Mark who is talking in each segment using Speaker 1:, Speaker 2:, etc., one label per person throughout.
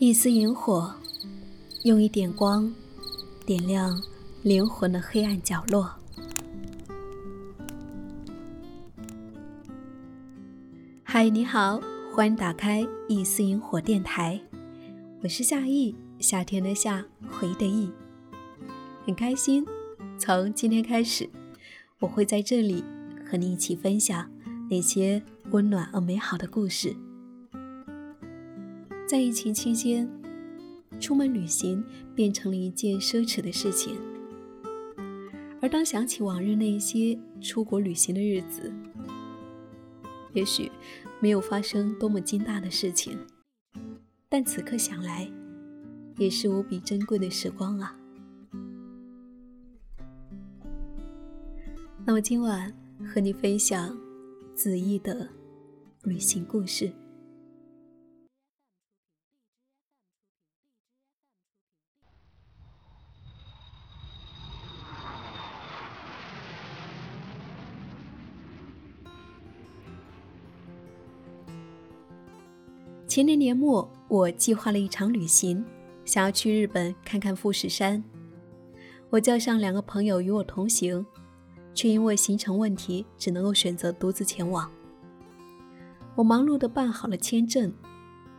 Speaker 1: 一丝萤火，用一点光，点亮灵魂的黑暗角落。嗨，你好，欢迎打开一丝萤火电台，我是夏意，夏天的夏，回的意，很开心。从今天开始，我会在这里和你一起分享那些温暖而美好的故事。在疫情期间，出门旅行变成了一件奢侈的事情。而当想起往日那些出国旅行的日子，也许没有发生多么惊大的事情，但此刻想来，也是无比珍贵的时光啊。那么今晚和你分享子毅的旅行故事。前年年末，我计划了一场旅行，想要去日本看看富士山。我叫上两个朋友与我同行，却因为行程问题，只能够选择独自前往。我忙碌地办好了签证，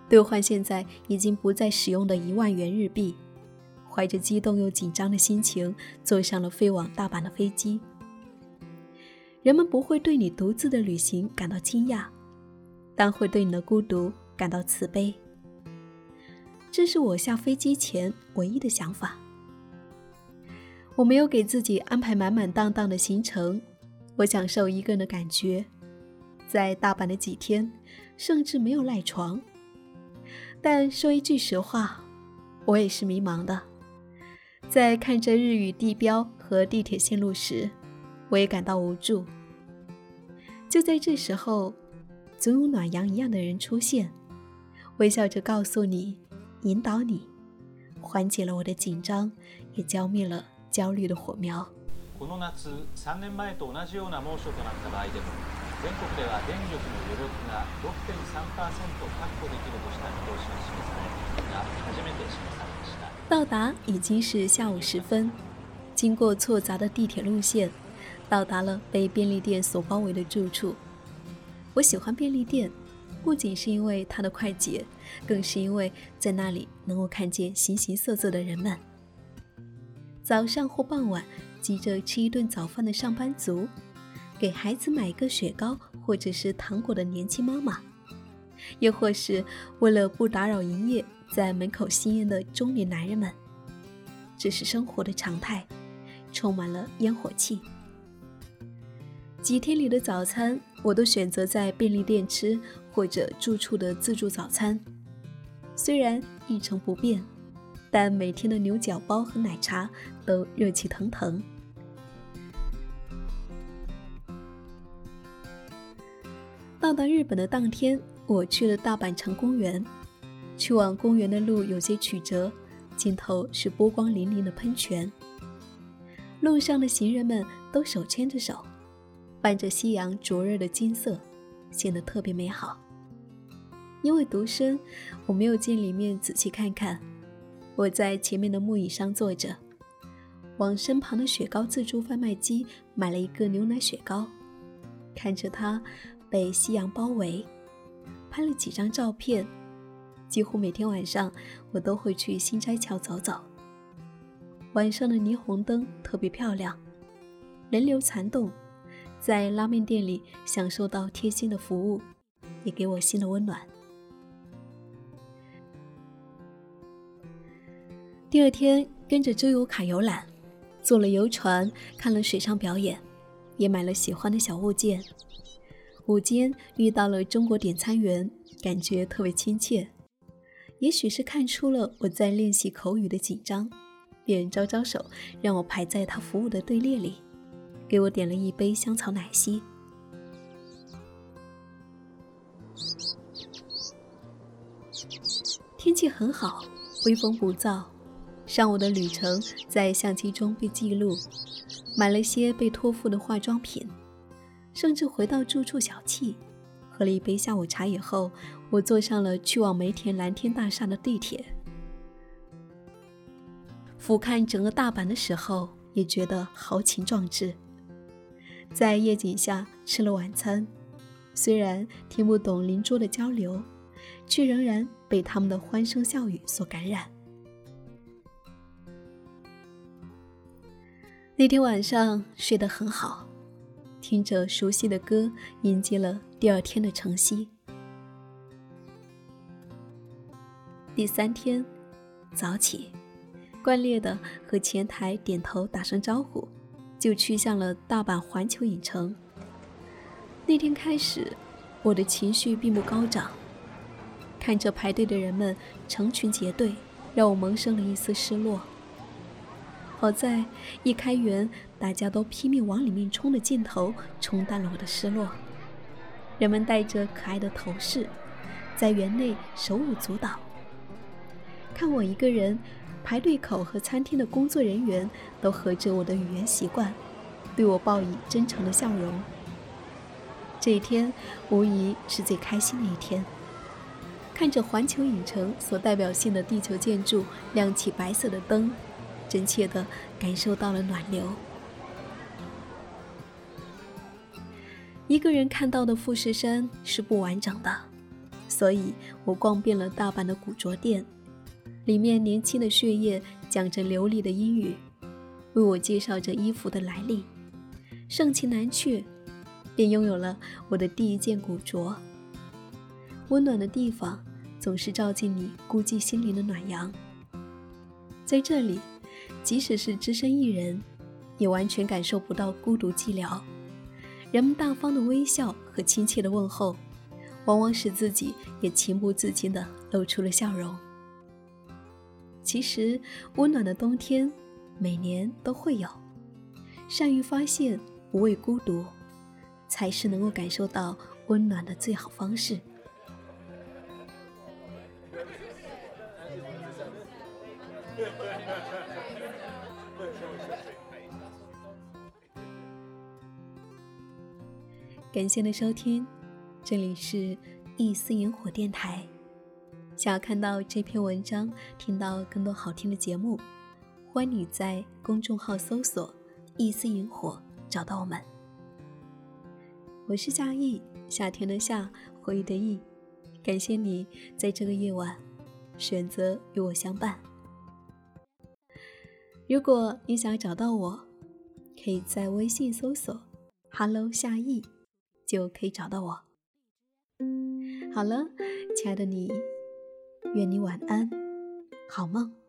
Speaker 1: 兑换现在已经不再使用的一万元日币，怀着激动又紧张的心情，坐上了飞往大阪的飞机。人们不会对你独自的旅行感到惊讶，但会对你的孤独。感到慈悲，这是我下飞机前唯一的想法。我没有给自己安排满满当当的行程，我享受一个人的感觉。在大阪的几天，甚至没有赖床。但说一句实话，我也是迷茫的。在看着日语地标和地铁线路时，我也感到无助。就在这时候，总有暖阳一样的人出现。微笑着告诉你，引导你，缓解了我的紧张，也浇灭了焦虑的火苗。
Speaker 2: この夏、3年前と同じような猛暑となった場合でも、全国では電力の余力が6.3%確保できるとした見通しが示され、が初めて示されました。
Speaker 1: 到达已经是下午时分，经过错杂的地铁路线，到达了被便利店所包围的住处。我喜欢便利店。 不仅是因为它的快捷，更是因为在那里能够看见形形色色的人们。早上或傍晚急着吃一顿早饭的上班族，给孩子买一个雪糕或者是糖果的年轻妈妈，又或是为了不打扰营业在门口吸烟的中年男人们，这是生活的常态，充满了烟火气。几天里的早餐，我都选择在便利店吃。或者住处的自助早餐，虽然一成不变，但每天的牛角包和奶茶都热气腾腾。到达日本的当天，我去了大阪城公园。去往公园的路有些曲折，尽头是波光粼粼的喷泉。路上的行人们都手牵着手，伴着夕阳灼热的金色。显得特别美好。因为独身，我没有进里面仔细看看。我在前面的木椅上坐着，往身旁的雪糕自助贩卖机买了一个牛奶雪糕，看着它被夕阳包围，拍了几张照片。几乎每天晚上，我都会去新斋桥走走。晚上的霓虹灯特别漂亮，人流攒动。在拉面店里享受到贴心的服务，也给我心的温暖。第二天跟着周游卡游览，坐了游船，看了水上表演，也买了喜欢的小物件。午间遇到了中国点餐员，感觉特别亲切。也许是看出了我在练习口语的紧张，便招招手，让我排在他服务的队列里。给我点了一杯香草奶昔。天气很好，微风不燥。上午的旅程在相机中被记录，买了些被托付的化妆品，甚至回到住处小憩，喝了一杯下午茶以后，我坐上了去往梅田蓝天大厦的地铁。俯瞰整个大阪的时候，也觉得豪情壮志。在夜景下吃了晚餐，虽然听不懂邻桌的交流，却仍然被他们的欢声笑语所感染。那天晚上睡得很好，听着熟悉的歌，迎接了第二天的晨曦。第三天早起，惯例的和前台点头打声招呼，就去向了大阪环球影城。那天开始，我的情绪并不高涨，看着排队的人们成群结队，让我萌生了一丝失落。好在一开园，大家都拼命往里面冲的劲头冲淡了我的失落。人们戴着可爱的头饰，在园内手舞足蹈。看我一个人，排队口和餐厅的工作人员都合着我的语言习惯，对我报以真诚的笑容。这一天无疑是最开心的一天。看着环球影城所代表性的地球建筑亮起白色的灯。真切地感受到了暖流。一个人看到的富士山是不完整的，所以我逛遍了大阪的古着店，里面年轻的血液讲着流利的英语，为我介绍着衣服的来历。盛情难却，便拥有了我的第一件古着。温暖的地方总是照进你孤寂心灵的暖阳，在这里。即使是只身一人，也完全感受不到孤独寂寥。人们大方的微笑和亲切的问候，往往使自己也情不自禁地露出了笑容。其实，温暖的冬天每年都会有。善于发现，不畏孤独，才是能够感受到温暖的最好方式。感谢您的收听，这里是一丝萤火电台。想要看到这篇文章，听到更多好听的节目，欢迎你在公众号搜索“一丝萤火”找到我们。我是夏意，夏天的夏，回忆的忆。感谢你在这个夜晚选择与我相伴。如果你想要找到我，可以在微信搜索 “hello 夏意”。就可以找到我。好了，亲爱的你，愿你晚安，好梦。